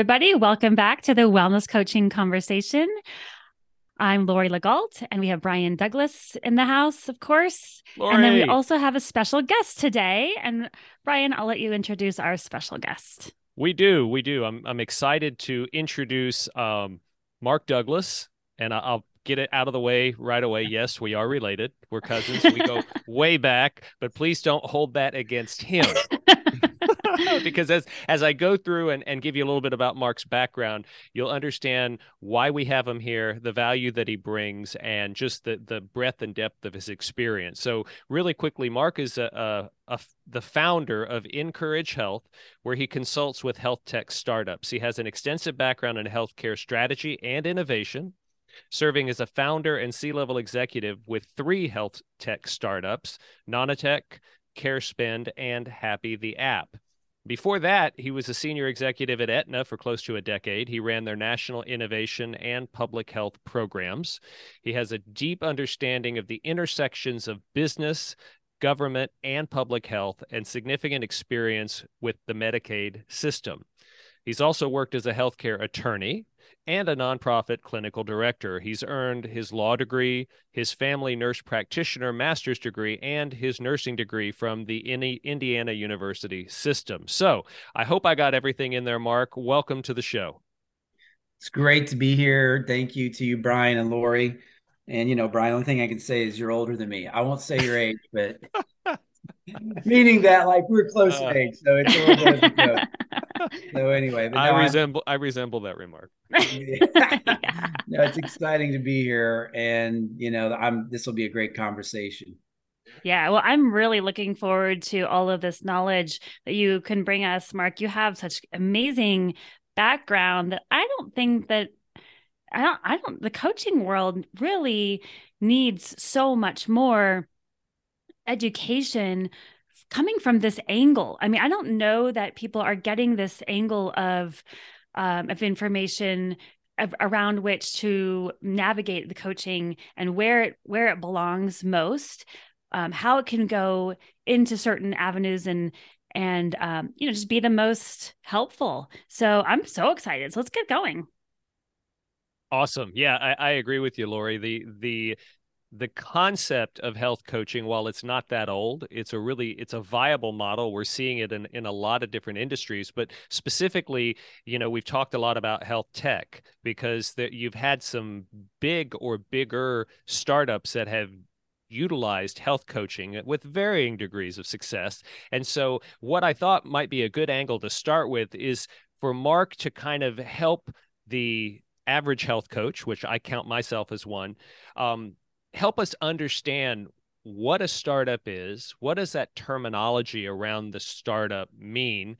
Everybody. Welcome back to the Wellness Coaching Conversation. I'm Lori Legault, and we have Brian Douglas in the house, of course. Lori. And then we also have a special guest today. And Brian, I'll let you introduce our special guest. We do. We do. I'm, I'm excited to introduce um, Mark Douglas, and I'll get it out of the way right away. Yes, we are related. We're cousins. We go way back, but please don't hold that against him. because as as I go through and, and give you a little bit about Mark's background, you'll understand why we have him here, the value that he brings, and just the the breadth and depth of his experience. So really quickly, Mark is a, a, a the founder of Encourage Health, where he consults with health tech startups. He has an extensive background in healthcare strategy and innovation serving as a founder and C level executive with three health tech startups Nonatech, CareSpend, and Happy the app. Before that, he was a senior executive at Aetna for close to a decade. He ran their national innovation and public health programs. He has a deep understanding of the intersections of business, government, and public health, and significant experience with the Medicaid system. He's also worked as a healthcare attorney and a nonprofit clinical director. He's earned his law degree, his family nurse practitioner master's degree, and his nursing degree from the Indiana University system. So I hope I got everything in there, Mark. Welcome to the show. It's great to be here. Thank you to you, Brian and Lori. And you know, Brian, the only thing I can say is you're older than me. I won't say your age, but meaning that like we're close uh, age, so it's a little bit of a joke. So anyway, no, I resemble I'm, I resemble that remark. yeah. No, it's exciting to be here, and you know, I'm this will be a great conversation. Yeah, well, I'm really looking forward to all of this knowledge that you can bring us, Mark. You have such amazing background that I don't think that I don't I don't the coaching world really needs so much more education coming from this angle. I mean, I don't know that people are getting this angle of um, of information of, around which to navigate the coaching and where it where it belongs most, um, how it can go into certain avenues and and um, you know just be the most helpful. So I'm so excited. So let's get going. Awesome. Yeah, I, I agree with you, Lori. The the the concept of health coaching while it's not that old it's a really it's a viable model. We're seeing it in, in a lot of different industries but specifically you know we've talked a lot about health tech because the, you've had some big or bigger startups that have utilized health coaching with varying degrees of success. And so what i thought might be a good angle to start with is for mark to kind of help the average health coach, which I count myself as one, um, help us understand what a startup is, what does that terminology around the startup mean,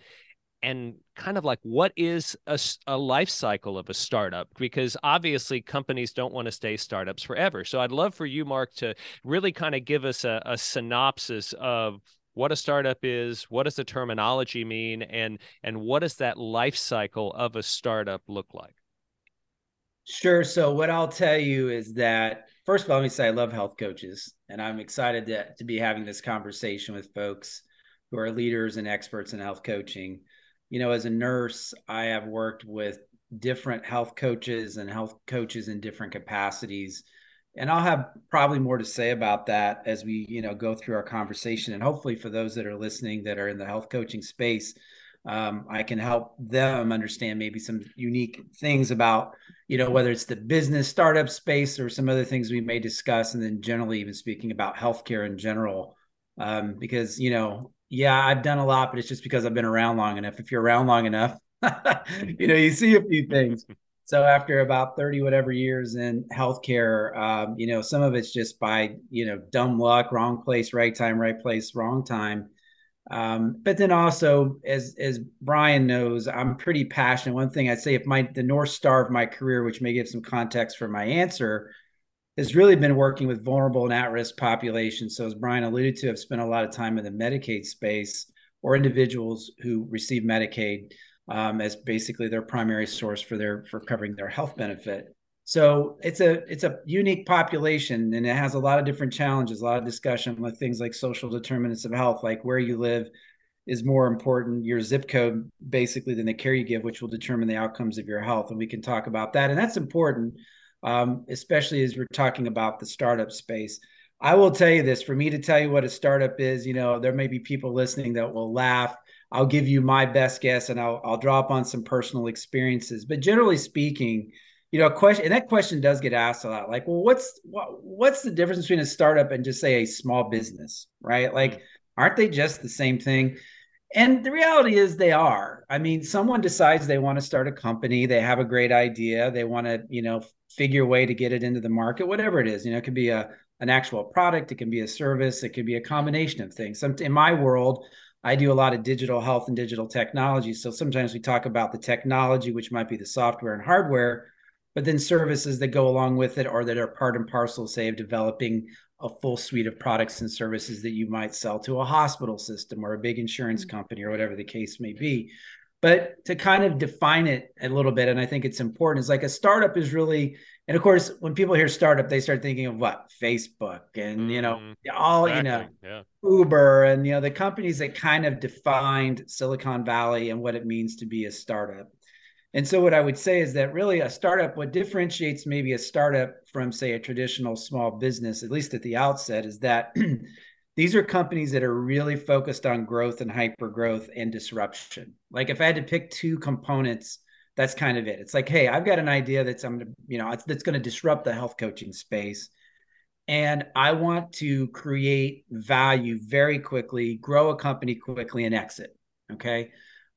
and kind of like what is a, a life cycle of a startup? Because obviously companies don't want to stay startups forever. So i'd love for you mark to really kind of give us a, a synopsis of what a startup is what does the terminology mean and and what does that life cycle of a startup look like? Sure. So what I'll tell you is that first of all, let me say I love health coaches, and I'm excited to, to be having this conversation with folks who are leaders and experts in health coaching. You know, as a nurse, I have worked with different health coaches and health coaches in different capacities. And I'll have probably more to say about that as we, you know, go through our conversation. And hopefully for those that are listening that are in the health coaching space, um, I can help them understand maybe some unique things about, you know, whether it's the business startup space or some other things we may discuss, and then generally even speaking about healthcare in general. Um, because you know, yeah, I've done a lot, but it's just because I've been around long enough. If you're around long enough, you know, you see a few things. So after about 30 whatever years in healthcare, um, you know, some of it's just by, you know, dumb luck, wrong place, right time, right place, wrong time. Um, but then also, as as Brian knows, I'm pretty passionate. One thing I'd say, if my the north star of my career, which may give some context for my answer, has really been working with vulnerable and at-risk populations. So, as Brian alluded to, I've spent a lot of time in the Medicaid space or individuals who receive Medicaid um, as basically their primary source for their for covering their health benefit. So it's a it's a unique population and it has a lot of different challenges, a lot of discussion with things like social determinants of health, like where you live is more important, your zip code basically than the care you give, which will determine the outcomes of your health. And we can talk about that. And that's important, um, especially as we're talking about the startup space. I will tell you this for me to tell you what a startup is, you know, there may be people listening that will laugh. I'll give you my best guess and I'll, I'll drop on some personal experiences. But generally speaking, you know, a question, and that question does get asked a lot. Like, well, what's what, what's the difference between a startup and just say a small business, right? Like, mm-hmm. aren't they just the same thing? And the reality is they are. I mean, someone decides they want to start a company, they have a great idea, they want to, you know, figure a way to get it into the market, whatever it is. You know, it could be a an actual product, it can be a service, it could be a combination of things. Some, in my world, I do a lot of digital health and digital technology. So sometimes we talk about the technology, which might be the software and hardware, but then services that go along with it or that are part and parcel, say, of developing a full suite of products and services that you might sell to a hospital system or a big insurance mm-hmm. company or whatever the case may be. But to kind of define it a little bit, and I think it's important, is like a startup is really, and of course, when people hear startup, they start thinking of what Facebook and mm-hmm. you know mm-hmm. all exactly. you know yeah. Uber and you know the companies that kind of defined Silicon Valley and what it means to be a startup. And so, what I would say is that really a startup, what differentiates maybe a startup from, say, a traditional small business, at least at the outset, is that these are companies that are really focused on growth and hyper growth and disruption. Like, if I had to pick two components, that's kind of it. It's like, hey, I've got an idea that's I'm gonna, you know, that's going to disrupt the health coaching space. And I want to create value very quickly, grow a company quickly, and exit. Okay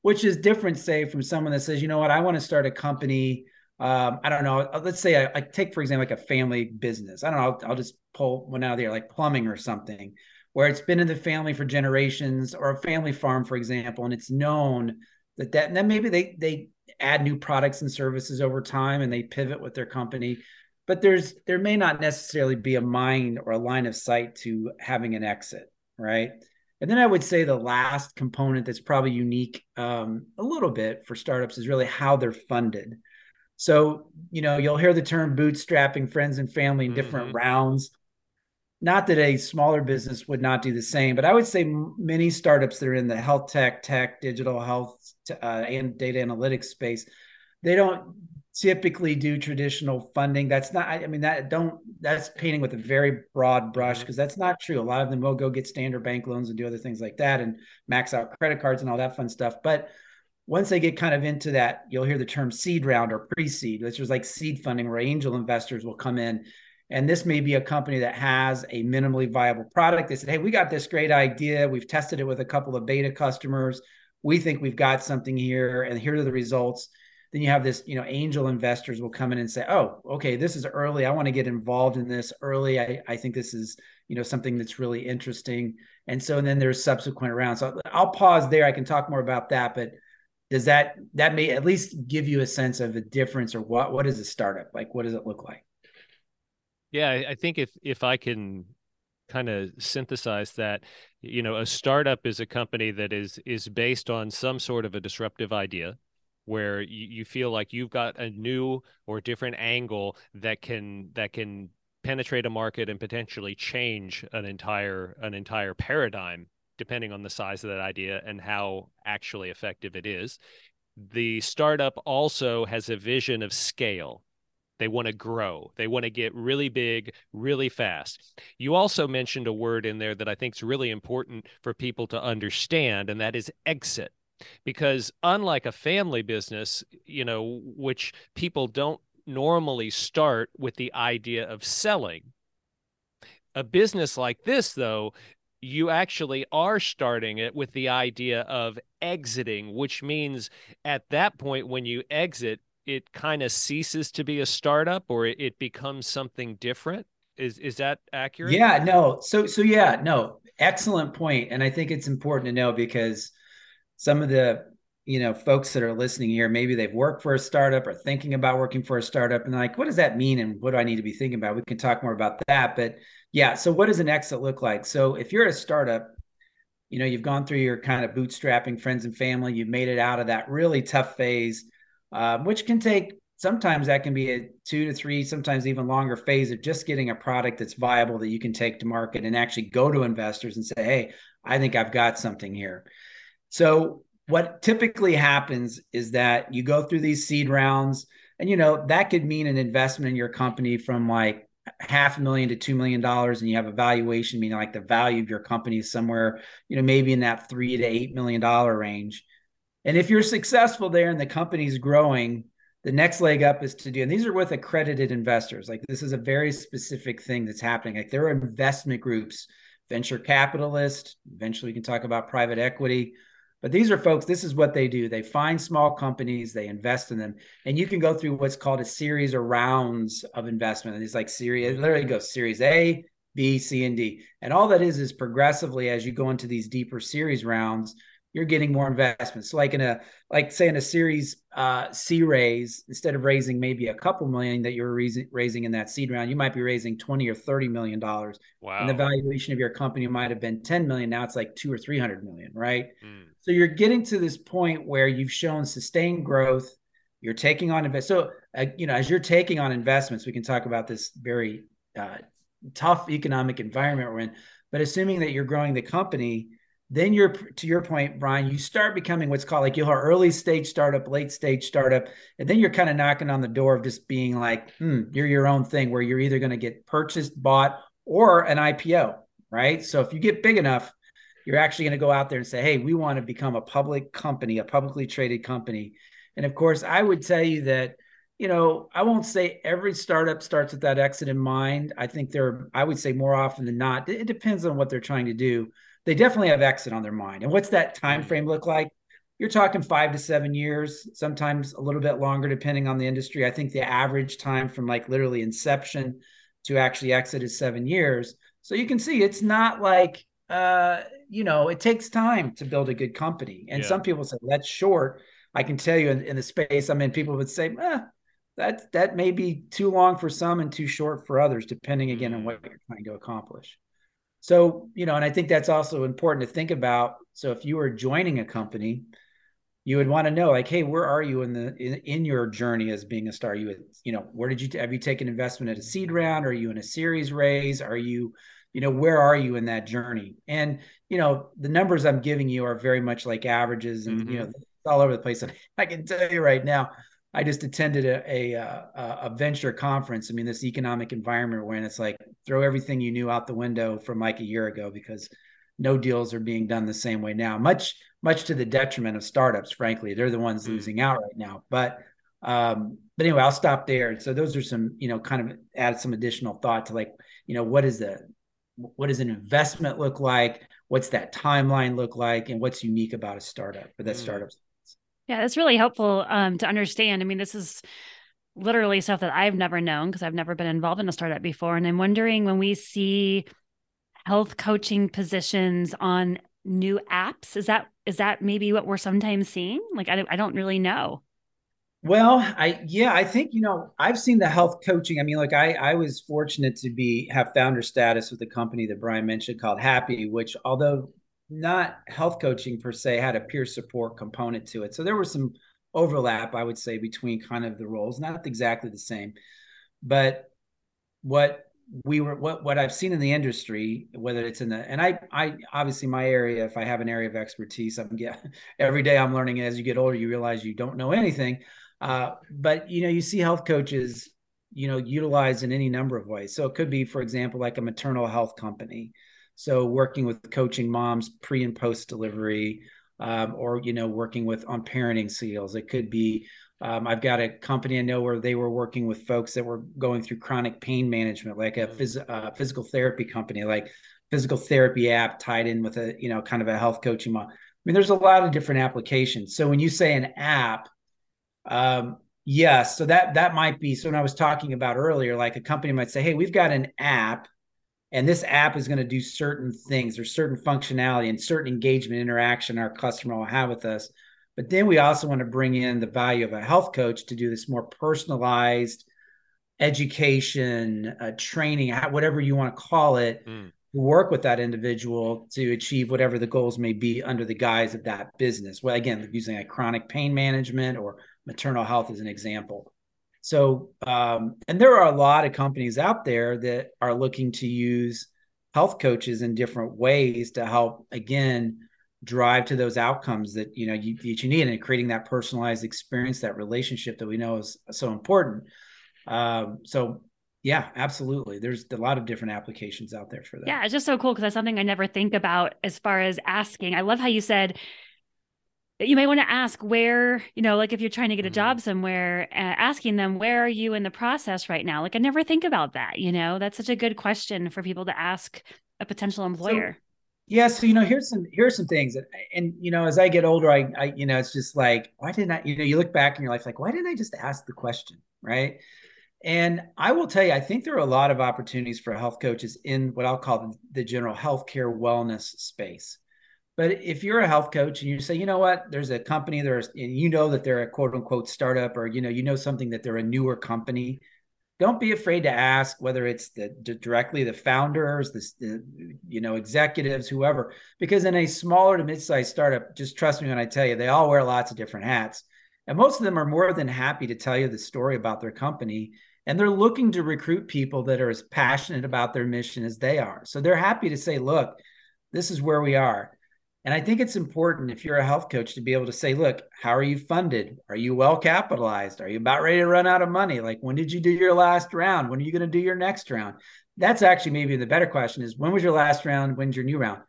which is different, say, from someone that says, you know what, I want to start a company. Um, I don't know. Uh, let's say I, I, take, for example, like a family business. I don't know. I'll, I'll just pull one out of there, like plumbing or something, where it's been in the family for generations, or a family farm, for example, and it's known that that. And then maybe they they add new products and services over time, and they pivot with their company. But there's there may not necessarily be a mind or a line of sight to having an exit, right? And then I would say the last component that's probably unique um, a little bit for startups is really how they're funded. So, you know, you'll hear the term bootstrapping friends and family in different mm-hmm. rounds. Not that a smaller business would not do the same, but I would say many startups that are in the health tech, tech, digital health, uh, and data analytics space, they don't typically do traditional funding. That's not, I mean, that don't, that's painting with a very broad brush because mm-hmm. that's not true. A lot of them will go get standard bank loans and do other things like that and max out credit cards and all that fun stuff. But once they get kind of into that, you'll hear the term seed round or pre seed, which is like seed funding where angel investors will come in. And this may be a company that has a minimally viable product. They said, Hey, we got this great idea. We've tested it with a couple of beta customers. We think we've got something here, and here are the results then you have this you know angel investors will come in and say oh okay this is early. I want to get involved in this early. I, I think this is you know something that's really interesting. And so and then there's subsequent rounds. So i'll pause there. I can talk more about that but does that that may at least give you a sense of the difference or what what is a startup? Like what does it look like? Yeah i think if if i can kind of synthesize that you know a startup is a company that is is based on some sort of a disruptive idea where you, you feel like you've got a new or different angle that can that can penetrate a market and potentially change an entire an entire paradigm depending on the size of that idea and how actually effective it is. The startup also has a vision of scale. They want to grow. They want to get really big really fast. You also mentioned a word in there that i think is really important for people to understand and that is exit because unlike a family business you know which people don't normally start with the idea of selling a business like this though you actually are starting it with the idea of exiting which means at that point when you exit it kind of ceases to be a startup or it becomes something different. Is is that accurate? Yeah no. So so yeah no. Excellent point and i think it's important to know because some of the you know folks that are listening here maybe they've worked for a startup or thinking about working for a startup and like what does that mean and what do i need to be thinking about? We can talk more about that but yeah so what does an exit look like? So if you're a startup you know you've gone through your kind of bootstrapping friends and family you've made it out of that really tough phase uh, which can take sometimes that can be a two to three sometimes even longer phase of just getting a product that's viable that you can take to market and actually go to investors and say hey i think i've got something here so what typically happens is that you go through these seed rounds, and you know that could mean an investment in your company from like half a million to two million dollars, and you have a valuation, meaning like the value of your company is somewhere, you know, maybe in that three to eight million dollar range. And if you're successful there and the company's growing, the next leg up is to do, and these are with accredited investors. Like this is a very specific thing that's happening. Like there are investment groups, venture capitalists. Eventually, we can talk about private equity. But these are folks, this is what they do. They find small companies, they invest in them. And you can go through what's called a series or rounds of investment. And it's like series, it literally goes series A, B, C, and D. And all that is is progressively as you go into these deeper series rounds, you're getting more investments. So like in a like say in a series uh, C raise, instead of raising maybe a couple million that you're raising, raising in that seed round, you might be raising 20 or 30 million dollars. Wow. And the valuation of your company might have been 10 million. Now it's like two or 300 million, right? Mm. So you're getting to this point where you've shown sustained growth. You're taking on invest. So uh, you know, as you're taking on investments, we can talk about this very uh, tough economic environment we're in. But assuming that you're growing the company, then you're to your point brian you start becoming what's called like you'll early stage startup late stage startup and then you're kind of knocking on the door of just being like hmm you're your own thing where you're either going to get purchased bought or an ipo right? So if you get big enough you're actually going to go out there and say hey we want to become a public company a publicly traded company. And of course i would tell you that you know i won't say every startup starts with that exit in mind. I think they're i would say more often than not it depends on what they're trying to do they definitely have exit on their mind. And what's that time mm-hmm. frame look like? You're talking five to seven years, sometimes a little bit longer, depending on the industry. I think the average time from like literally inception to actually exit is seven years. So you can see it's not like uh, you know, it takes time to build a good company. And yeah. some people say that's short. I can tell you in, in the space I'm in, people would say, eh, that that may be too long for some and too short for others, depending again mm-hmm. on what you're trying to accomplish. So, you know, and I think that's also important to think about. So if you were joining a company, you would want to know like, hey, where are you in the in, in your journey as being a star? You would, you know, where did you have you taken investment at a seed round? Are you in a series raise? Are you, you know, where are you in that journey? And you know, the numbers I'm giving you are very much like averages and mm-hmm. you know, all over the place. And I can tell you right now, I just attended a, a, a, a venture conference. I mean, this economic environment when it's like throw everything you knew out the window from like a year ago because no deals are being done the same way now. Much much to the detriment of startups. Frankly, they're the ones mm. losing out right now. But um, but anyway, I'll stop there. So those are some you know kind of add some additional thought to like you know what is the what does an investment look like? What's that timeline look like? And what's unique about a startup for that mm. startups yeah, that's really helpful um, to understand. I mean, this is literally stuff that I've never known because I've never been involved in a startup before. And I'm wondering when we see health coaching positions on new apps, is that is that maybe what we're sometimes seeing? Like, I, I don't really know. Well, I yeah, I think you know I've seen the health coaching. I mean, like I I was fortunate to be have founder status with a company that Brian mentioned called Happy, which although not health coaching per se had a peer support component to it. So there was some overlap, I would say, between kind of the roles, not exactly the same. But what we were what what I've seen in the industry, whether it's in the and I I obviously my area, if I have an area of expertise, I'm get every day I'm learning. As you get older, you realize you don't know anything. Uh, but you know, you see health coaches, you know, utilized in any number of ways. So it could be, for example, like a maternal health company so working with coaching moms pre and post delivery, um, or you know working with on parenting seals. It could be um, I've got a company I know where they were working with folks that were going through chronic pain management, like a phys- uh, physical therapy company, like physical therapy app tied in with a you know kind of a health coaching model. I mean, there's a lot of different applications. So when you say an app, um, yes, so that that might be. So when I was talking about earlier, like a company might say, "Hey, we've got an app and this app is going to do certain things. Or certain functionality and certain engagement interaction our customer will have with us. But then we also want to bring in the value of a health coach to do this more personalized education uh, training whatever you want to call it mm. work with that individual to achieve whatever the goals may be under the guise of that business. Well again using like chronic pain management or maternal health as an example so, um, and there are a lot of companies out there that are looking to use health coaches in different ways to help, again, drive to those outcomes that you know you, that you need and creating that personalized experience that relationship that we know is so important. Um, so yeah absolutely. There's a lot of different applications out there for that. Yeah it's just so cool because that's something i never think about as far as asking. I love how you said you may want to ask where you know like if you're trying to get a job mm-hmm. somewhere uh, asking them where are you in the process right now like i never think about that you know that's such a good question for people to ask a potential employer so, yeah, so you know, here's some here's some things, that, and you know, as I get older, I, I you know, it's just like, why didn't I? You know, you look back in your life, like, why didn't I just ask the question, right? And I will tell you, I think there are a lot of opportunities for health coaches in what I'll call the, the general healthcare wellness space. But if you're a health coach and you say, you know what, there's a company, there's, and you know that they're a quote unquote startup, or you know, you know something that they're a newer company, don't be afraid to ask whether it's the, the directly the founders the, the, you know executives whoever because in a smaller to mid-sized startup just trust me when i tell you they all wear lots of different hats. And most of them are more than happy to tell you the story about their company and they're looking to recruit people that are as passionate about their mission as they are. So they're happy to say look this is where we are and I think it's important if you're a health coach to be able to say, look, how are you funded? Are you well capitalized? Are you about ready to run out of money? Like, when did you do your last round? When are you going to do your next round? That's actually maybe the better question is when was your last round? When's your new round?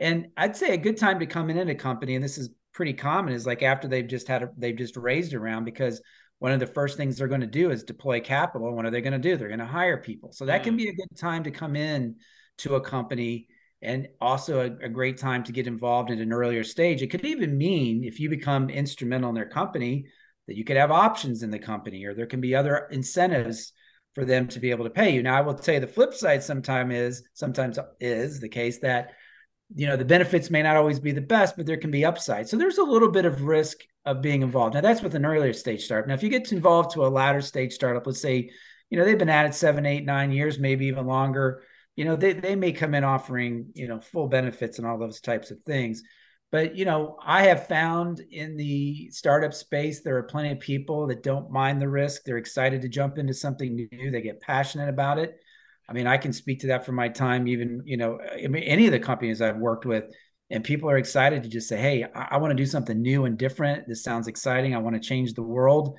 And I'd say a good time to come in at a company, and this is pretty common, is like after they've just had a, they've just raised a round because one of the first things they're going to do is deploy capital. And what are they going to do? They're going to hire people. So that can mm. be a good time to come in to a company and also a, a, great time to get involved at an earlier stage. It could even mean if you become instrumental in their company that you could have options in the company or there can be other incentives for them to be able to pay you. Now I will tell you the flip side sometimes is sometimes is the case that you know the benefits may not always be the best, but there can be upside. So there's a little bit of risk of being involved. Now that's with an earlier stage startup. Now if you get involved to a latter stage startup, let's say, you know, they've been at it seven, eight, nine years, maybe even longer you know they, they may come in offering you know full benefits and all those types of things. But you know i have found in the startup space there are plenty of people that don't mind the risk. They're excited to jump into something new. They get passionate about it. I mean i can speak to that from my time even you know any of the companies i've worked with and people are excited to just say hey i, I want to do something new and different. This sounds exciting. I want to change the world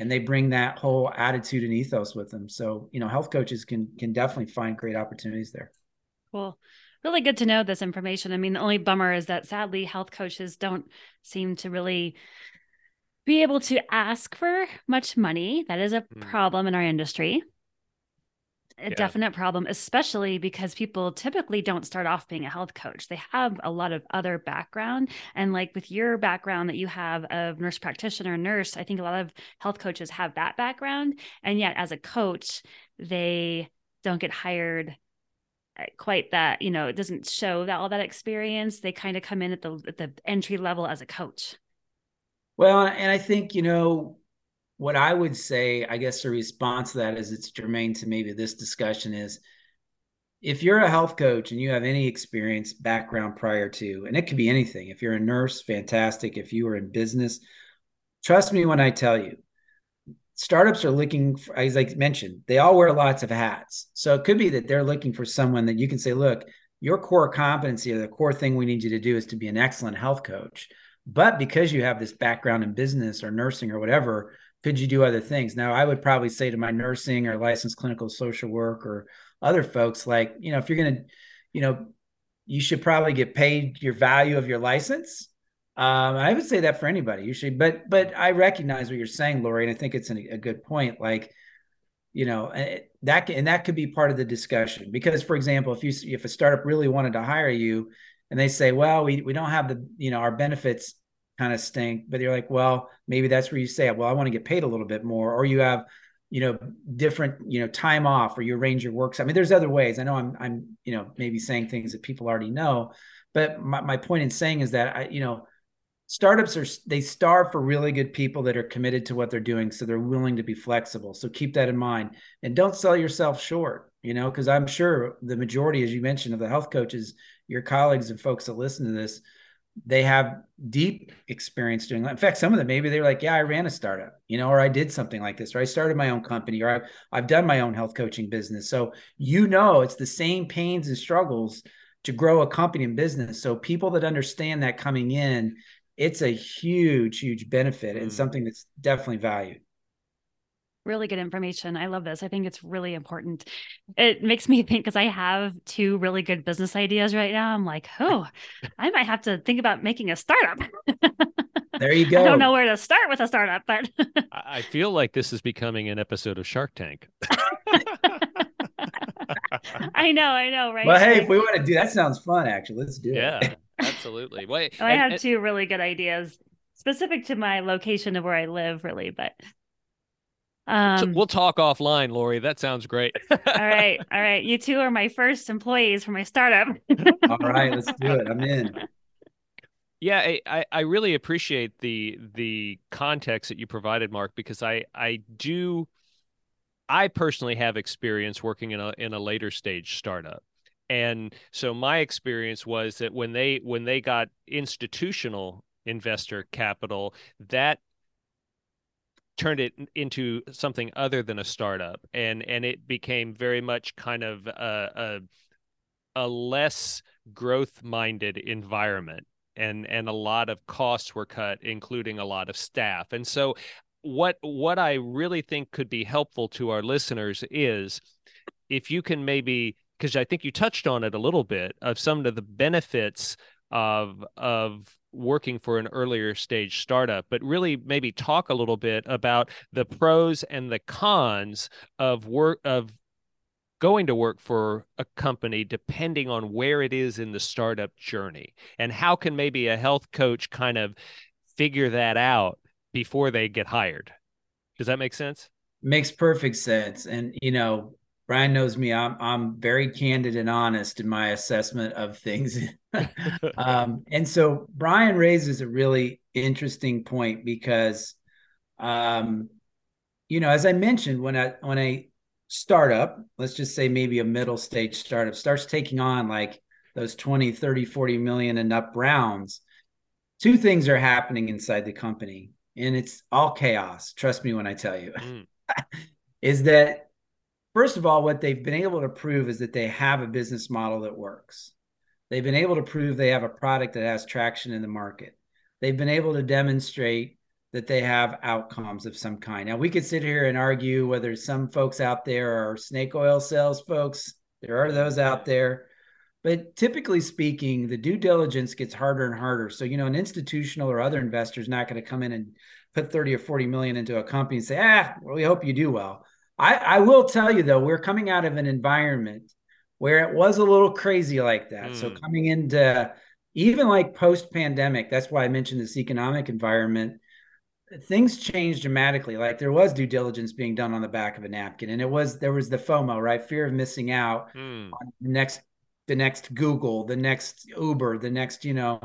and they bring that whole attitude and ethos with them. So, you know, health coaches can can definitely find great opportunities there. Cool. Really good to know this information. I mean, the only bummer is that sadly health coaches don't seem to really be able to ask for much money. That is a mm. problem in our industry a yeah. definite problem, especially because people typically don't start off being a health coach. They have a lot of other background. And like with your background that you have of nurse practitioner, nurse, I think a lot of health coaches have that background. And yet, as a coach, they don't get hired eh, quite that, you know, it doesn't show that all that experience. They kind of come in at the at the entry level as a coach. Well, and I think, you know, what I would say, I guess, the response to that is it's germane to maybe this discussion is if you're a health coach and you have any experience background prior to, and it could be anything, if you're a nurse, fantastic. If you were in business, trust me when I tell you, startups are looking for, as I mentioned, they all wear lots of hats. So it could be that they're looking for someone that you can say, look, your core competency or the core thing we need you to do is to be an excellent health coach. But because you have this background in business or nursing or whatever, could you do other things? Now, I would probably say to my nursing or licensed clinical social work or other folks, like, you know, if you're going to, you know, you should probably get paid your value of your license. Um, I would say that for anybody. You should, but but I recognize what you're saying, Lori, and I think it's an, a good point. Like, you know, eh, that and that could be part of the discussion because, for example, if you if a startup really wanted to hire you, and they say, well, we we don't have the you know our benefits kind of stink. But you're like, well, maybe that's where you say, well, I want to get paid a little bit more, or you have, you know, different, you know, time off, or you arrange your works. I mean, there's other ways. I know I'm, I'm, you know, maybe saying things that people already know, but my, my point in saying is that I, you know, startups are they starve for really good people that are committed to what they're doing, so they're willing to be flexible. So keep that in mind, and don't sell yourself short. You know, because I'm sure the majority, as you mentioned, of the health coaches, your colleagues and folks that listen to this they have deep experience doing that. In fact, some of them maybe they're like, yeah, I ran a startup, you know, or I did something like this, or I started my own company, or I've, I've done my own health coaching business. So you know, it's the same pains and struggles to grow a company and business. So people that understand that coming in, it's a huge, huge benefit and mm. something that's definitely valued. Really good information. I love this. I think it's really important. It makes me think because I have two really good business ideas right now. I'm like, oh, I might have to think about making a startup. There you go. I don't know where to start with a startup, but I feel like this is becoming an episode of Shark Tank. I know, I know, right? Well, hey, if we want to do that, sounds fun. Actually, let's do yeah, it. Yeah, absolutely. Wait, oh, I and, have and, two really good ideas specific to my location of where I live, really, but. Um, we'll talk offline, Lori. That sounds great. all right. All right. You two are my first employees for my startup. all right. Let's do it. I'm in. Yeah, I, I really appreciate the the context that you provided, Mark, because I I do I personally have experience working in a in a later stage startup. And so my experience was that when they when they got institutional investor capital, that turned it into something other than a startup and and it became very much kind of a a, a less growth minded environment and and a lot of costs were cut including a lot of staff. And so what what i really think could be helpful to our listeners is if you can maybe because i think you touched on it a little bit of some of the benefits of of working for an earlier stage startup but really maybe talk a little bit about the pros and the cons of work of going to work for a company depending on where it is in the startup journey. And how can maybe a health coach kind of figure that out before they get hired? Does that make sense? Makes perfect sense. And you know brian knows me i'm, I'm very candid and honest in my assessment of things um, and so brian raises a really interesting point because um, you know as i mentioned when i when i startup, let's just say maybe a middle stage startup, starts taking on like those 20, 30, 40 million and up rounds, two things are happening inside the company. And it's all chaos. Trust me when I tell you. Mm. is that first of all, what they've been able to prove is that they have a business model that works. They've been able to prove they have a product that has traction in the market. They've been able to demonstrate that they have outcomes of some kind. Now, we could sit here and argue whether some folks out there are snake oil sales folks. There are those out there. But typically speaking, the due diligence gets harder and harder. So, you know, an institutional or other investor is not going to come in and put 30 or 40 million into a company and say, ah, well, we hope you do well. I, I will tell you, though, we're coming out of an environment where it was a little crazy like that. Mm. So, hmm. coming into even like post pandemic, that's why I mentioned this economic environment things changed dramatically. Like there was due diligence being done on the back of a napkin, and it was there was the FOMO, right? Fear of missing out mm. on the next the next Google, the next Uber, the next, you know,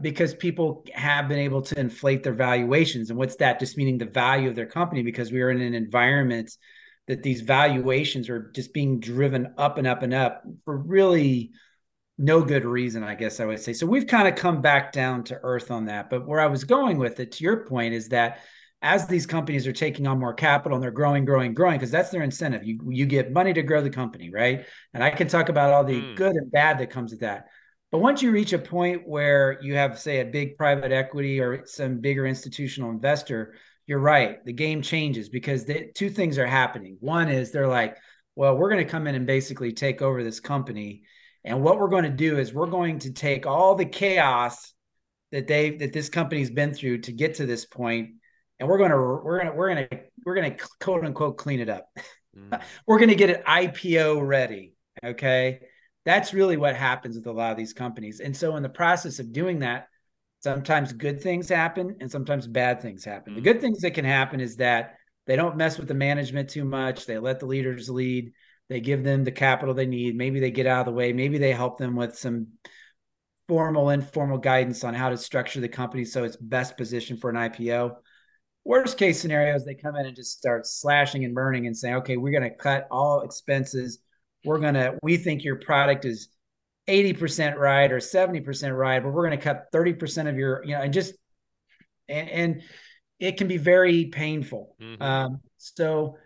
because people have been able to inflate their valuations. And what's that? Just meaning the value of their company because we are in an environment that these valuations are just being driven up and up and up for really no good reason, I guess I would say. So we've kind of come back down to earth on that. But where I was going with it, to your point, is that as these companies are taking on more capital and they're growing, growing, growing, because that's their incentive. You you get money to grow the company, right? And I can talk about all the mm. good and bad that comes with that. But once you reach a point where you have, say, a big private equity or some bigger institutional investor, you're right. The game changes because the, two things are happening. One is they're like, well, we're going to come in and basically take over this company and what we're going to do is we're going to take all the chaos that they that this company's been through to get to this point, and we're going to we're going to we're going to we're going to quote unquote clean it up. Mm. we're going to get it IPO ready. Okay, that's really what happens with a lot of these companies. And so in the process of doing that, sometimes good things happen and sometimes bad things happen. Mm. The good things that can happen is that they don't mess with the management too much. They let the leaders lead they give them the capital they need. Maybe they get out of the way. Maybe they help them with some formal, informal guidance on how to structure the company so it's best positioned for an IPO. Worst case scenarios, they come in and just start slashing and burning and saying, okay, we're going to cut all expenses. We're going to, we think your product is 80% right or 70% right, but we're going to cut 30% of your, you know, and just, and, and it can be very painful. Mm-hmm. Um, so,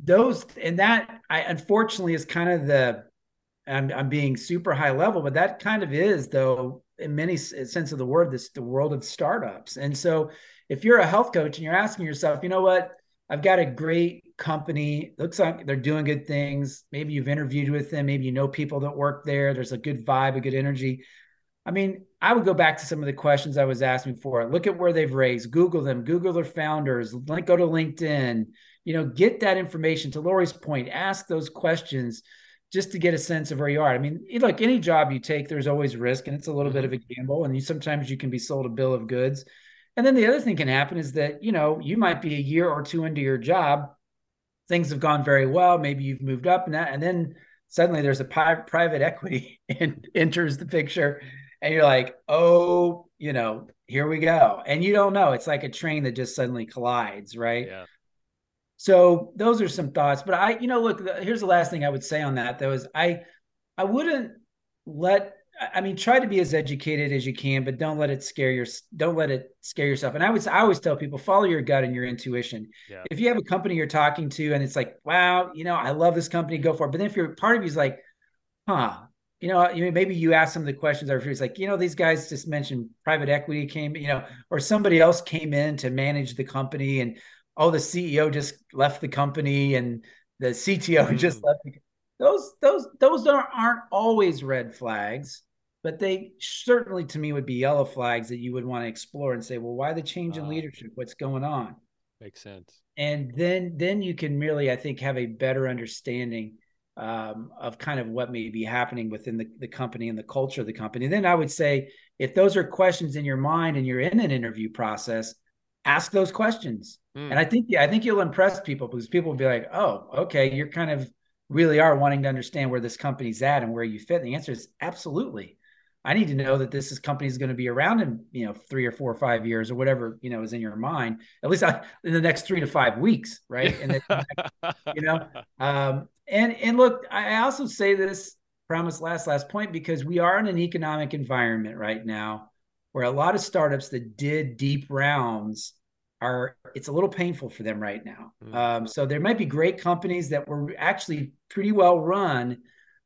those and that I unfortunately is kind of the I'm, I'm being super high level, but that kind of is though in many sense of the word, this the world of startups. And so if you're a health coach and you're asking yourself, you know what, I've got a great company. Looks like they're doing good things. Maybe you've interviewed with them. Maybe you know people that work there. There's a good vibe, a good energy. I mean, I would go back to some of the questions I was asking for. Look at where they've raised. Google them. Google their founders. Link, go to LinkedIn. You know, get that information. To Lori's point, ask those questions just to get a sense of where you are. I mean, look, any job you take, there's always risk, and it's a little mm-hmm. bit of a gamble. And you sometimes you can be sold a bill of goods. And then the other thing can happen is that you know you might be a year or two into your job, things have gone very well. Maybe you've moved up, and that, and then suddenly there's a pi- private equity and enters the picture and you're like, oh, you know, here we go. And you don't know. It's like a train that just suddenly collides, right? Yeah. So those are some thoughts. But I, you know, look, here's the last thing I would say on that though is I I wouldn't let I mean, try to be as educated as you can, but don't let it scare your don't let it scare yourself. And I would I always tell people follow your gut and your intuition. Yeah. If you have a company you're talking to and it's like, wow, you know, I love this company, go for it. But then if you're part of you's like, huh, you know, you maybe you ask some of the questions or if it's like, you know, these guys just mentioned private equity came, you know, or somebody else came in to manage the company and oh, the CEO just left the company and the CTO mm. just left. The, those, those, those aren't, aren't always red flags, but they certainly to me would be yellow flags that you would want to explore and say, well, why the change in uh, leadership? What's going on? Makes sense. And then, then you can really, I think, have a better understanding um, of kind of what may be happening within the, the company and the culture of the company. And then I would say, if those are questions in your mind and you're in an interview process, ask those questions. Mm. And I think, yeah, I think you'll impress people because people will be like, oh, okay, you're kind of really are wanting to understand where this company's at and where you fit. And the answer is absolutely. I need to know that this is company is going to be around in you know three or four or five years or whatever you know is in your mind. At least I, in the next three to five weeks, right? And then, you know, um, and and look, I also say this promise last last point because we are in an economic environment right now where a lot of startups that did deep rounds are it's a little painful for them right now. Mm. Um, so there might be great companies that were actually pretty well run,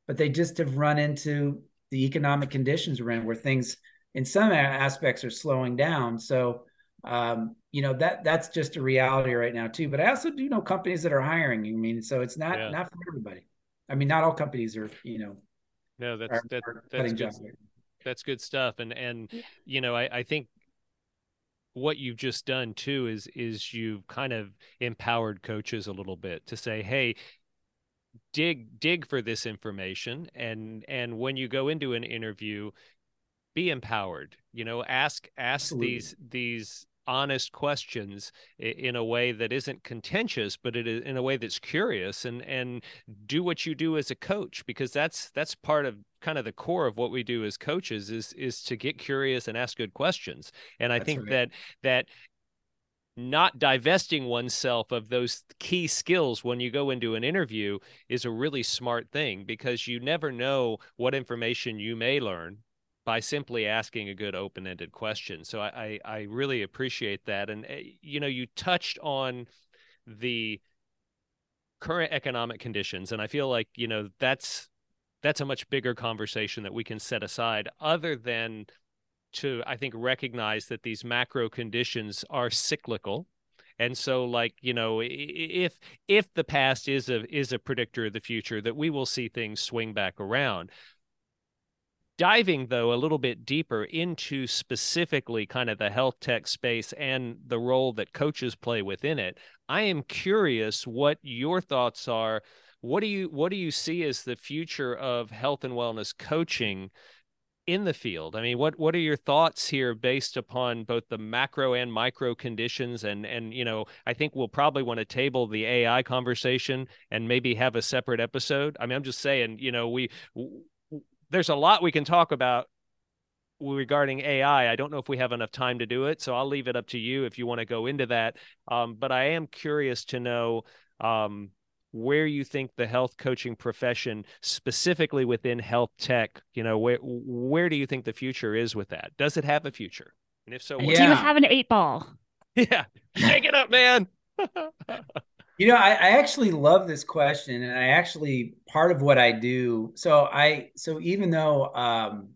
but they just have run into the economic conditions we're in, where things in some aspects are slowing down. So um, you know that that's just a reality right now too. But I also do know companies that are hiring. I mean, so it's not yeah. not for everybody. I mean, not all companies are you know. No, that's are, that, are that's good. That's good stuff. And and you know, I, I think what you've just done too is is you've kind of empowered coaches a little bit to say, hey, dig dig for this information and and when you go into an interview be empowered you know ask ask Absolutely. these these honest questions in a way that isn't contentious but it is in a way that's curious and and do what you do as a coach because that's that's part of kind of the core of what we do as coaches is is to get curious and ask good questions and i that's think right. that that not divesting oneself of those key skills when you go into an interview is a really smart thing because you never know what information you may learn by simply asking a good open-ended question. So I, I, I really appreciate that. And eh, you know, you touched on the current economic conditions, and I feel like you know that's that's a much bigger conversation that we can set aside, other than to I think recognize that these macro conditions are cyclical. And so like, you know, if if the past is a is a predictor of the future that we will see things swing back around. Diving though a little bit deeper into specifically kind of the health tech space and the role that coaches play within it, I am curious what your thoughts are. What do you what do you see as the future of health and wellness coaching in the field. I mean, what what are your thoughts here based upon both the macro and micro conditions? And and you know, I think we'll probably want to table the AI conversation and maybe have a separate episode. I mean, I'm just saying, you know, we w- there's a lot we can talk about regarding AI. I don't know if we have enough time to do it, so I'll leave it up to you if you want to go into that. Um, but I am curious to know. Um, where you think the health coaching profession specifically within health tech you know where where do you think the future is with that does it have a future and if so yeah. do you have an eight ball yeah shake it up man You know, I, I, actually love this question, and I actually part of what I do. So I so even though, um,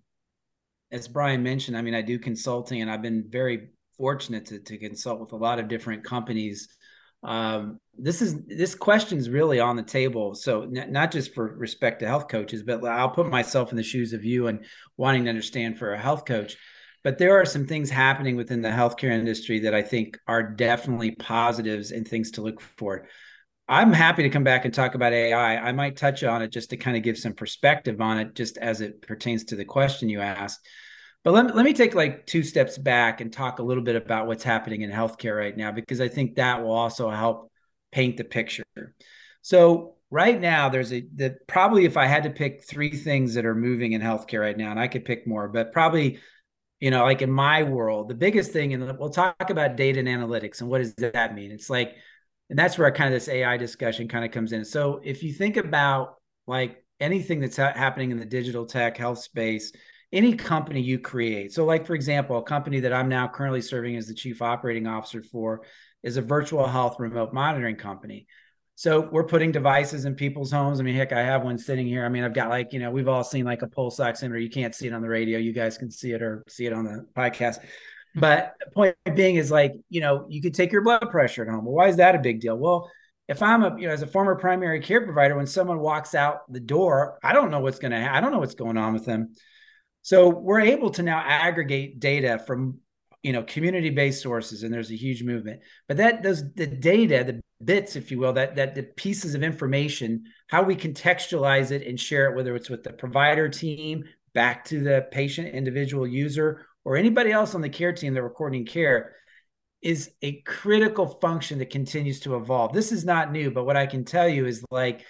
as Brian mentioned, I mean, I do consulting, and I've been very fortunate to to consult with a lot of different companies. Um, this is this question is really on the table. So n- not just for respect to health coaches, but I'll put myself in the shoes of you and wanting to understand for a health coach. But there are some things happening within the healthcare industry that I think are definitely positives and things to look for. I'm happy to come back and talk about AI. I might touch on it just to kind of give some perspective on it, just as it pertains to the question you asked. But let, let me take like two steps back and talk a little bit about what's happening in healthcare right now, because I think that will also help paint the picture. So right now, there's a that probably if I had to pick three things that are moving in healthcare right now, and I could pick more, but probably, you know, like in my world, the biggest thing, and we'll talk about data and analytics and what does that mean? It's like, and that's where kind of this AI discussion kind of comes in. So if you think about like anything that's ha- happening in the digital tech health space, any company you create. So, like for example, a company that I'm now currently serving as the chief operating officer for is a virtual health remote monitoring company. So we're putting devices in people's homes. I mean, heck, I have one sitting here. I mean, I've got like, you know, we've all seen like a pulse oximeter. You can't see it on the radio. You guys can see it or see it on the podcast. Hmm. But point being is like, you know, you could take your blood pressure at home. Well, why is that a big deal? Well, if I'm a, you know, as a former primary care provider, when someone walks out the door, I don't know what's going to, ha- I don't know what's going on with them. So we're able to now aggregate data from you know community-based sources, and there's a huge movement. But that does the data, the bits, if you will, that that the pieces of information, how we contextualize it and share it, whether it's with the provider team, back to the patient, individual user, or anybody else on the care team that recording care, is a critical function that continues to evolve. This is not new, but what I can tell you is like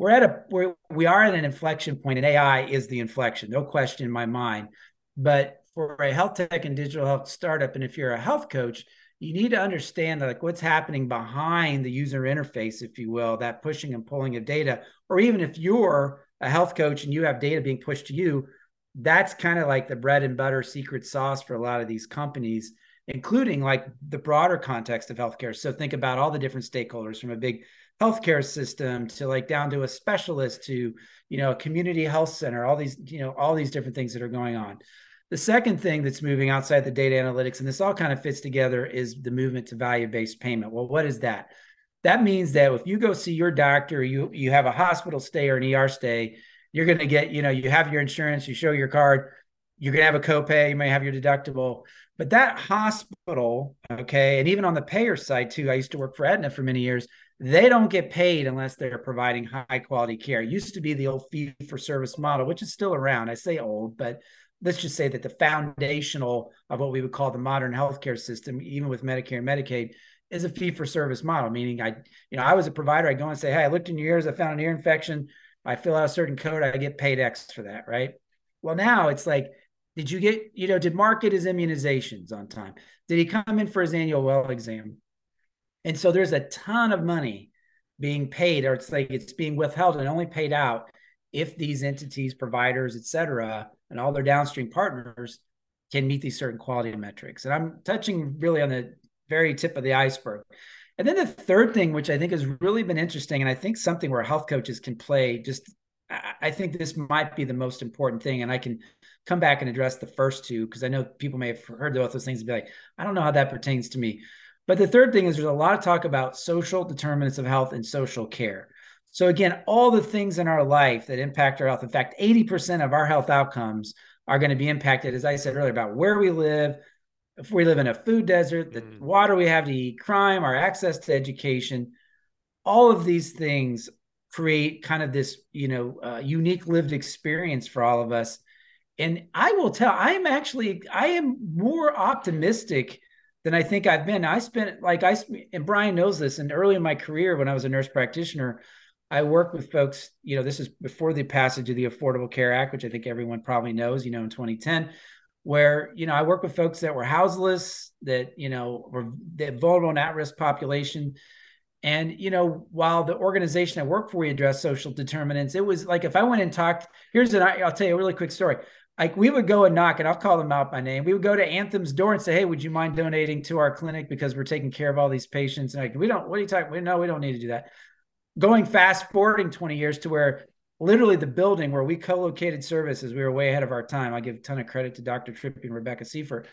we're at a we're, we are at an inflection point and ai is the inflection no question in my mind. But for a health tech and digital health startup and if you're a health coach you need to understand like what's happening behind the user interface if you will that pushing and pulling of data or even if you're a health coach and you have data being pushed to you that's kind of like the bread and butter secret sauce for a lot of these companies including like the broader context of healthcare. So think about all the different stakeholders from a big healthcare system to like down to a specialist to you know a community health center all these you know all these different things that are going on. The second thing that's moving outside the data analytics and this all kind of fits together is the movement to value based payment. Well what is that? That means that if you go see your doctor you you have a hospital stay or an er stay you're going to get you know you have your insurance you show your card you're going to have a copay you may have your deductible. But that hospital okay and even on the payer side too i used to work for aetna for many years they don't get paid unless they're providing high quality care. It used to be the old fee for service model, which is still around. I say old, but let's just say that the foundational of what we would call the modern healthcare system, even with Medicare and Medicaid, is a fee for service model. Meaning, I, you know, I was a provider. I go and say, "Hey, I looked in your ears. I found an ear infection. I fill out a certain code. I get paid X for that." Right. Well, now it's like, did you get, you know, did Mark get his immunizations on time? Did he come in for his annual well exam? And so there's a ton of money being paid, or it's like it's being withheld and only paid out if these entities, providers, et cetera, and all their downstream partners can meet these certain quality metrics. And I'm touching really on the very tip of the iceberg. And then the third thing, which I think has really been interesting, and I think something where health coaches can play just, I think this might be the most important thing. And I can come back and address the first two because I know people may have heard both those things and be like, I don't know how that pertains to me. But the third thing is there's a lot of talk about social determinants of health and social care. So again, all the things in our life that impact our health. In fact, 80% of our health outcomes are going to be impacted, as I said earlier, about where we live, if we live in a food desert, the mm. water we have to eat, crime, our access to education, all of these things create kind of this, you know, uh, unique lived experience for all of us. And I will tell, I am actually, I am more optimistic than I think I've been. I spent like I and Brian knows this. And early in my career, when I was a nurse practitioner, I worked with folks. You know, this is before the passage of the Affordable Care Act, which I think everyone probably knows. You know, in 2010, where you know I worked with folks that were houseless, that you know were the vulnerable and at-risk population. And you know, while the organization I worked for we addressed social determinants, it was like if I went and talked. Here's an I'll tell you a really quick story. Like we would go and knock, and I'll call them out by name. We would go to Anthem's door and say, "Hey, would you mind donating to our clinic because we're taking care of all these patients?" And like, we don't. What are you talking? We, no, we don't need to do that. Going fast forwarding twenty years to where literally the building where we co-located services, we were way ahead of our time. I give a ton of credit to Dr. Trippi and Rebecca Seifert.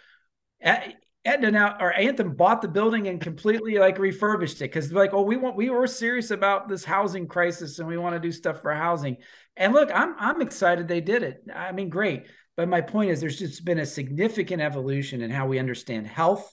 Aetna now or Anthem bought the building and completely like refurbished it because like, oh, we want we were serious about this housing crisis and we want to do stuff for housing. And look, I'm I'm excited they did it. I mean, great. But my point is there's just been a significant evolution in how we understand health,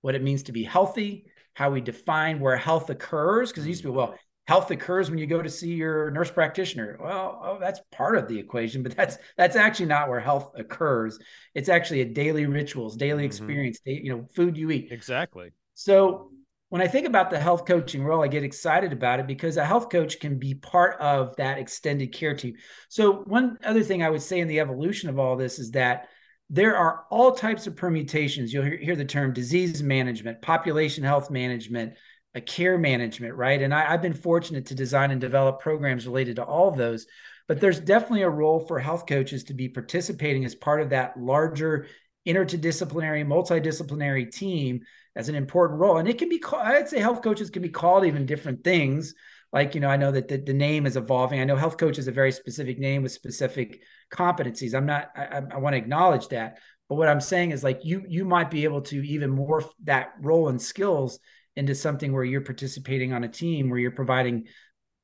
what it means to be healthy, how we define where health occurs. Because it used to be, well, health occurs when you go to see your nurse practitioner. Well oh, that's part of the equation but that's that's actually not where health occurs. It's actually a daily rituals daily mm-hmm. experience you know food you eat. Exactly. So when i think about the health coaching role i get excited about it because a health coach can be part of that extended care team. So one other thing i would say in the evolution of all this is that there are all types of permutations. You'll hear, hear the term disease management population health management a care management, right? And I, have been fortunate to design and develop programs related to all of those. But there's definitely a role for health coaches to be participating as part of that larger interdisciplinary, multidisciplinary team as an important role. And it can be called, I'd say health coaches can be called even different things. Like, you know, I know that the, the name is evolving. I know health coach is a very specific name with specific competencies. I'm not, I, I want to acknowledge that. But what I'm saying is like you, you might be able to even morph that role and skills into something where you're participating on a team where you're providing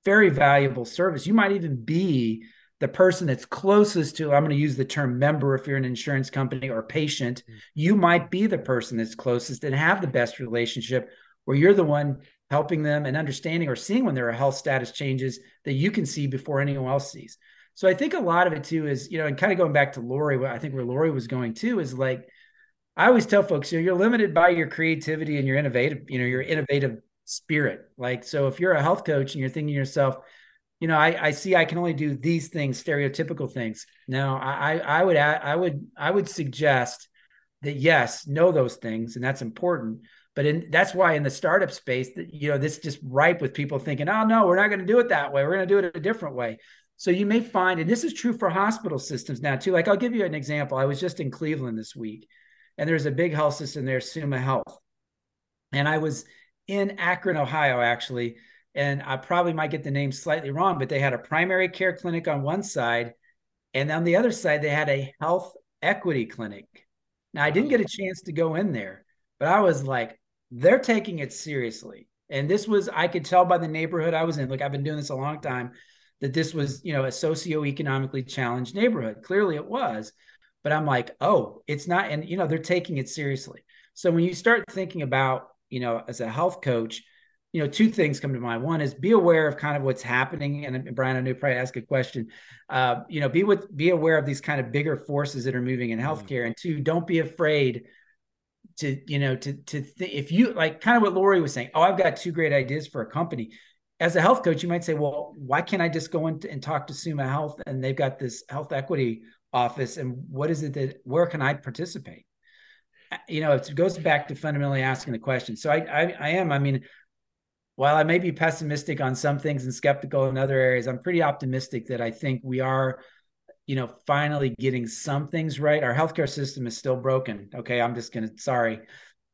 very valuable service. You might even be the person that's closest to, I'm going to use the term member if you're an insurance company or patient. Mm-hmm. You might be the person that's closest and have the best relationship where you're the one helping them and understanding or seeing when there are health status changes that you can see before anyone else sees. So I think a lot of it too is, you know, and kind of going back to Lori, what I think where Lori was going too is like, I always tell folks, you know, you're limited by your creativity and your innovative, you know, your innovative spirit. Like, so if you're a health coach and you're thinking to yourself, you know, I, I see I can only do these things, stereotypical things. No, I, I would, I would, I would suggest that yes, know those things, and that's important. But in, that's why in the startup space, that you know, this just ripe with people thinking, oh no, we're not going to do it that way. We're going to do it a different way. So you may find, and this is true for hospital systems now too. Like I'll give you an example. I was just in Cleveland this week, and there's a big health system there, Summa Health. And I was in Akron, Ohio, actually, and I probably might get the name slightly wrong, but they had a primary care clinic on one side, and on the other side, they had a health equity clinic. Now, I didn't get a chance to go in there, but I was like, they're taking it seriously. And this was, I could tell by the neighborhood I was in. Look, I've been doing this a long time, that this was, you know, a socioeconomically challenged neighborhood. Clearly it was but I'm like, oh, it's not. And, you know, they're taking it seriously. So when you start thinking about, you know, as a health coach, you know, two things come to mind. One is be aware of kind of what's happening. And Brian, I knew probably ask a question. Uh, you know, be with be aware of these kind of bigger forces that are moving in mm-hmm. healthcare. Mm-hmm. And two, don't be afraid to, you know, to to th- if you like kind of what Lori was saying. Oh, I've got two great ideas for a company. As a health coach, you might say, well, why can't I just go in and talk to Summa Health and they've got this health equity office and what is it that where can I participate? You know, it goes back to fundamentally asking the question. So I, I, I am. I mean, while I may be pessimistic on some things and skeptical in other areas, I'm pretty optimistic that I think we are, you know, finally getting some things right. Our healthcare system is still broken. Okay, I'm just gonna sorry,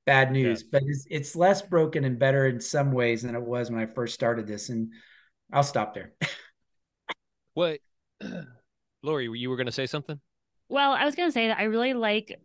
bad news, yeah. but it's, it's less broken and better in some ways than it was when I first started this. And I'll stop there. what Lori, you were going to say something? Well, I was going to say that I really like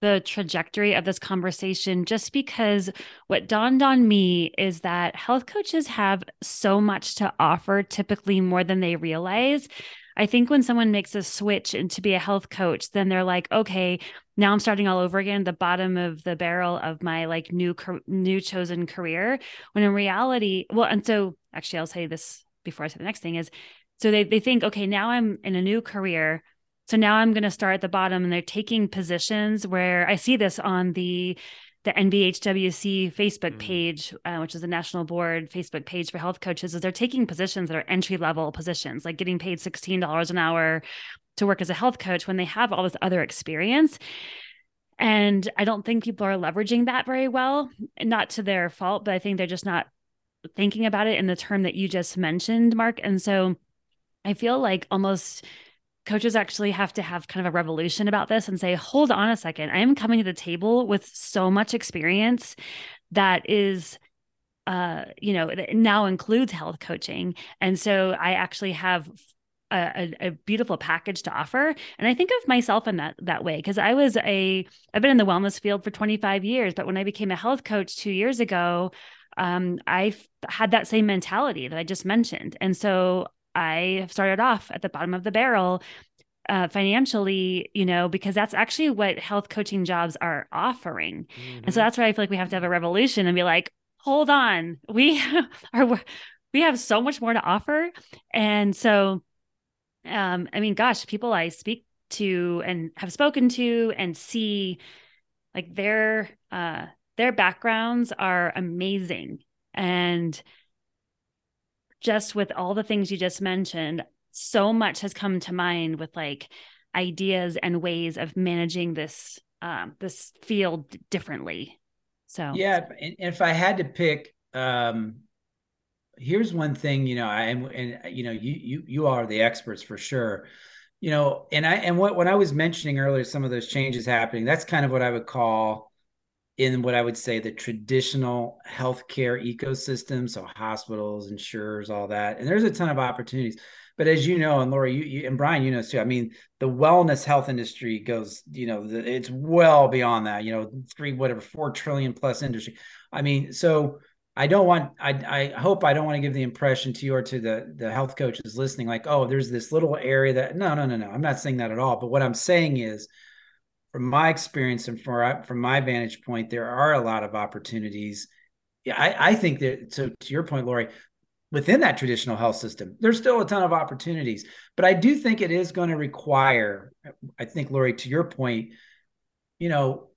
the trajectory of this conversation just because what dawned on me is that health coaches have so much to offer, typically more than they realize. I think when someone makes a switch into be a health coach, then they're like, okay, now I'm starting all over again, the bottom of the barrel of my like new new chosen career. When in reality, well, and so actually, I'll say this before I say the next thing is so they, they think, okay, now I'm in a new career. So now I'm going to start at the bottom and they're taking positions where I see this on the the NBHWC Facebook mm. page, uh, which is the national board Facebook page for health coaches, is they're taking positions that are entry level positions, like getting paid $16 an hour to work as a health coach when they have all this other experience. And I don't think people are leveraging that very well, not to their fault, but I think they're just not thinking about it in the term that you just mentioned, Mark. And so I feel like almost coaches actually have to have kind of a revolution about this and say, hold on a second, I am coming to the table with so much experience that is uh, you know, now includes health coaching. And so I actually have a, a, beautiful package to offer. And I think of myself in that that way because I was a I've been in the wellness field for 25 years, but when I became a health coach two years ago, um, I had that same mentality that I just mentioned, and so I started off at the bottom of the barrel uh, financially, you know, because that's actually what health coaching jobs are offering. Mm-hmm. And so mm-hmm. that's why I feel like we have to have a revolution and be like, hold on, we are we have so much more to offer. And so, um, I mean, gosh, people I speak to and have spoken to and see, like their uh, their backgrounds are amazing, and just with all the things you just mentioned, so much has come to mind with like ideas and ways of managing this um, this field differently. So yeah, and if I had to pick, um, here's one thing, you know, I am, and you know, you you you are the experts for sure. You know, and I and what when I was mentioning earlier, some of those changes happening, that's kind of what I would call in what I would say the traditional healthcare ecosystem, so hospitals, insurers, all that. And there's a ton of opportunities. But as you know, and Lori, you, you, and Brian, you know too. I mean, the wellness health industry goes, you know, the, it's well beyond that. You know, three whatever four trillion plus industry. I mean, so I don't want. I I hope I don't want to give the impression to you or to the the health coaches listening, like, oh, there's this little area that. No, no, no, no. I'm not saying that at all. But what I'm saying is, from my experience and from from my vantage point, there are a lot of opportunities. Yeah, I, I think that. So to your point, Lori, within that traditional health system. There's still a ton of opportunities, but I do think it is going to require, I think, Lori, to your point, you know,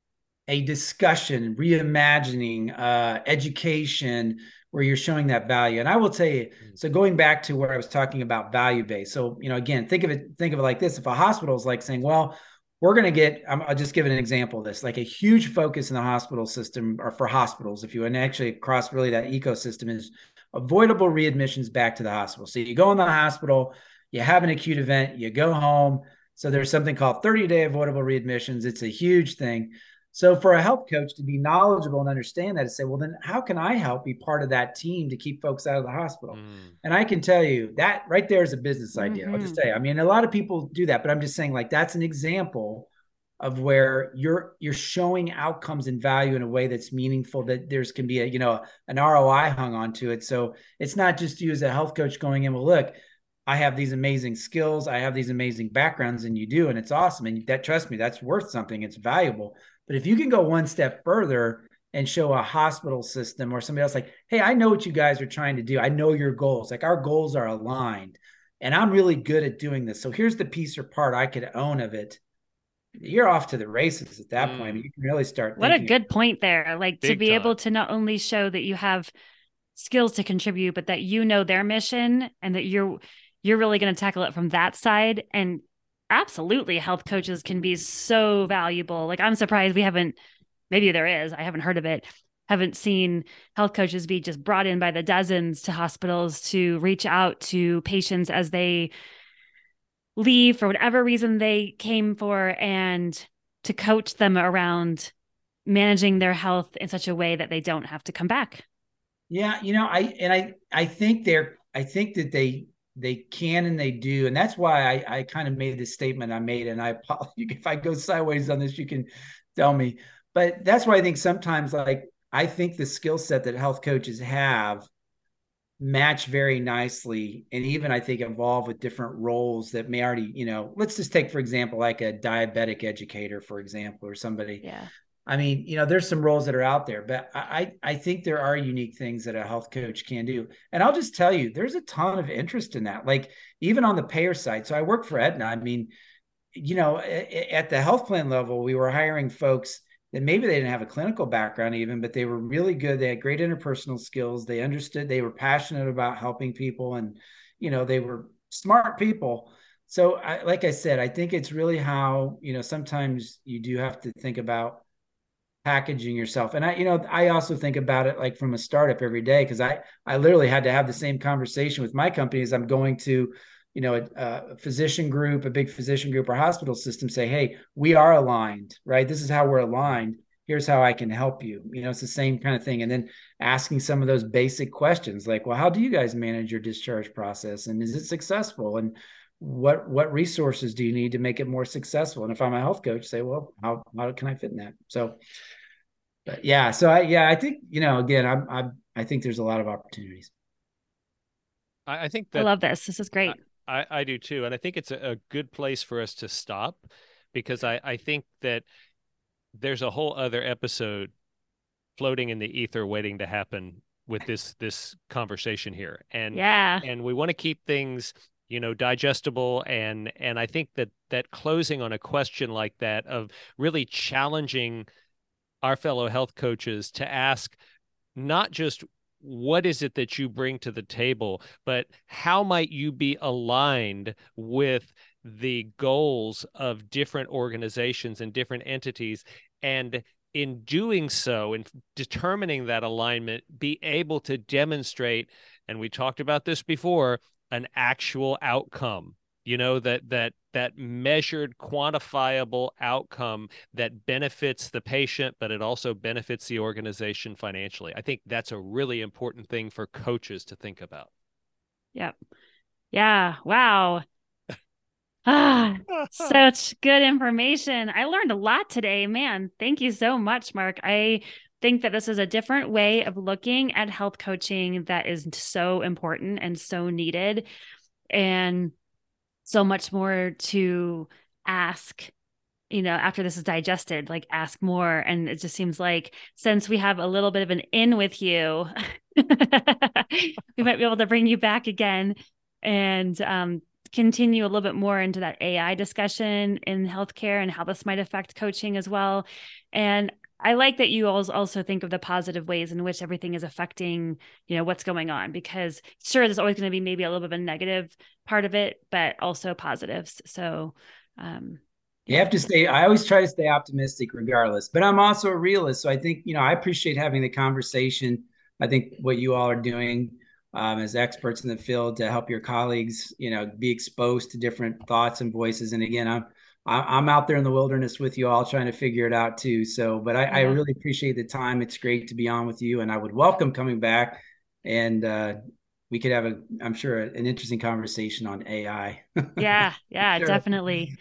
a discussion, reimagining, uh, education, where you're showing that value. And I will tell you, mm. so going back to where I was talking about value based. So, you know, again, think of it, think of it like this. If a hospital is like saying, well, we're going to get, I'll just give an example of this, like a huge focus in the hospital system or for hospitals, if you, and actually across really that ecosystem is avoidable readmissions back to the hospital. So you go in the hospital, you have an acute event, you go home. So there's something called 30 day avoidable readmissions. It's a huge thing. So for a health coach to be knowledgeable and understand that, to say, well, then how can I help be part of that team to keep folks out of the hospital? Mm. And I can tell you that right there is a business idea. Mm-hmm. I'll just mm-hmm. say, I mean, a lot of people do that, but I'm just saying, like, that's an example of where you're you're showing outcomes and value in a way that's meaningful that there's can be a you know an ROI hung onto it so it's not just you as a health coach going in well look I have these amazing skills I have these amazing backgrounds and you do and it's awesome and that trust me that's worth something it's valuable but if you can go one step further and show a hospital system or somebody else like hey I know what you guys are trying to do I know your goals like our goals are aligned and I'm really good at doing this so here's the piece or part I could own of it you're off to the races at that mm. point. You can really start. What a good point there. Like to be time. able to not only show that you have skills to contribute, but that you know their mission and that you're you're really going to tackle it from that side. And absolutely, health coaches can be so valuable. Like I'm surprised we haven't. Maybe there is. I haven't heard of it. Haven't seen health coaches be just brought in by the dozens to hospitals to reach out to patients as they leave for whatever reason they came for and to coach them around managing their health in such a way that they don't have to come back. Yeah, you know, I and I I think they're I think that they they can and they do, and that's why I I kind of made this statement I made, and I apologize. If I go sideways on this, you can tell me. But that's why I think sometimes like I think the skill set that health coaches have match very nicely and even i think involve with different roles that may already you know let's just take for example like a diabetic educator for example or somebody yeah i mean you know there's some roles that are out there but i i think there are unique things that a health coach can do and i'll just tell you there's a ton of interest in that like even on the payer side so i work for aetna i mean you know at the health plan level we were hiring folks that maybe they didn't have a clinical background even, but they were really good. They had great interpersonal skills. They understood, they were passionate about helping people and, you know, they were smart people. So I, like I said, I think it's really how, you know, sometimes you do have to think about packaging yourself. And I, you know, I also think about it like from a startup every day. Cause I, I literally had to have the same conversation with my company as I'm going to you know, a, a, physician group, a big physician group or hospital system say, hey, we are aligned, right? This is how we're aligned. Here's how I can help you. You know, it's the same kind of thing. And then asking some of those basic questions like, well, how do you guys manage your discharge process? And is it successful? And what what resources do you need to make it more successful? And if I'm a health coach, say, well, how how can I fit in that? So but yeah, so I yeah, I think, you know, again, I'm I I think there's a lot of opportunities. I, I think that I love this. This is great. I, I do too. And I think it's a, a good place for us to stop because I, I think that there's a whole other episode floating in the ether waiting to happen with this this conversation here. And yeah. And we want to keep things you know digestible and and i think that that closing on a question like that of really challenging our fellow health coaches to ask not just what is it that you bring to the table, but how might you be aligned with the goals of different organizations and different entities? And in doing so, in determining that alignment, be able to demonstrate, and we talked about this before, an actual outcome you know that that that measured quantifiable outcome that benefits the patient but it also benefits the organization financially. I think that's a really important thing for coaches to think about. Yep. Yeah. Wow. Ah such good information. I learned a lot today man. Thank you so much mark. I think that this is a different way of looking at health coaching that is so important and so needed. And so much more to ask you know after this is digested like ask more. And it just seems like since we have a little bit of an in with you we might be able to bring you back again and um, continue a little bit more into that ai discussion in healthcare and how this might affect coaching as well. And I like that you also think of the positive ways in which everything is affecting, you know, what's going on because sure there's always going to be maybe a little bit of a negative part of it, but also positives. So um you have to stay I always try to stay optimistic regardless, but I'm also a realist. So I think, you know, I appreciate having the conversation. I think what you all are doing um, as experts in the field to help your colleagues, you know, be exposed to different thoughts and voices. And again, I'm I, am out there in the wilderness with you all trying to figure it out too. So, but I, yeah. I, really appreciate the time. It's great to be on with you, and I would welcome coming back, and uh, we could have a, I'm sure, an interesting conversation on AI. yeah, yeah, sure. definitely.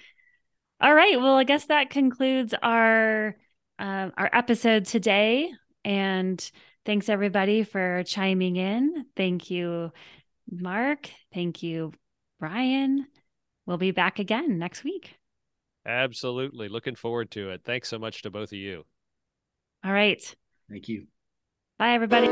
All right. Well, I guess that concludes our uh, our episode today, and thanks everybody for chiming in. Thank you, Mark. Thank you, Brian. We'll be back again next week. Absolutely. Looking forward to it. Thanks so much to both of you. All right. Thank you. Bye, everybody.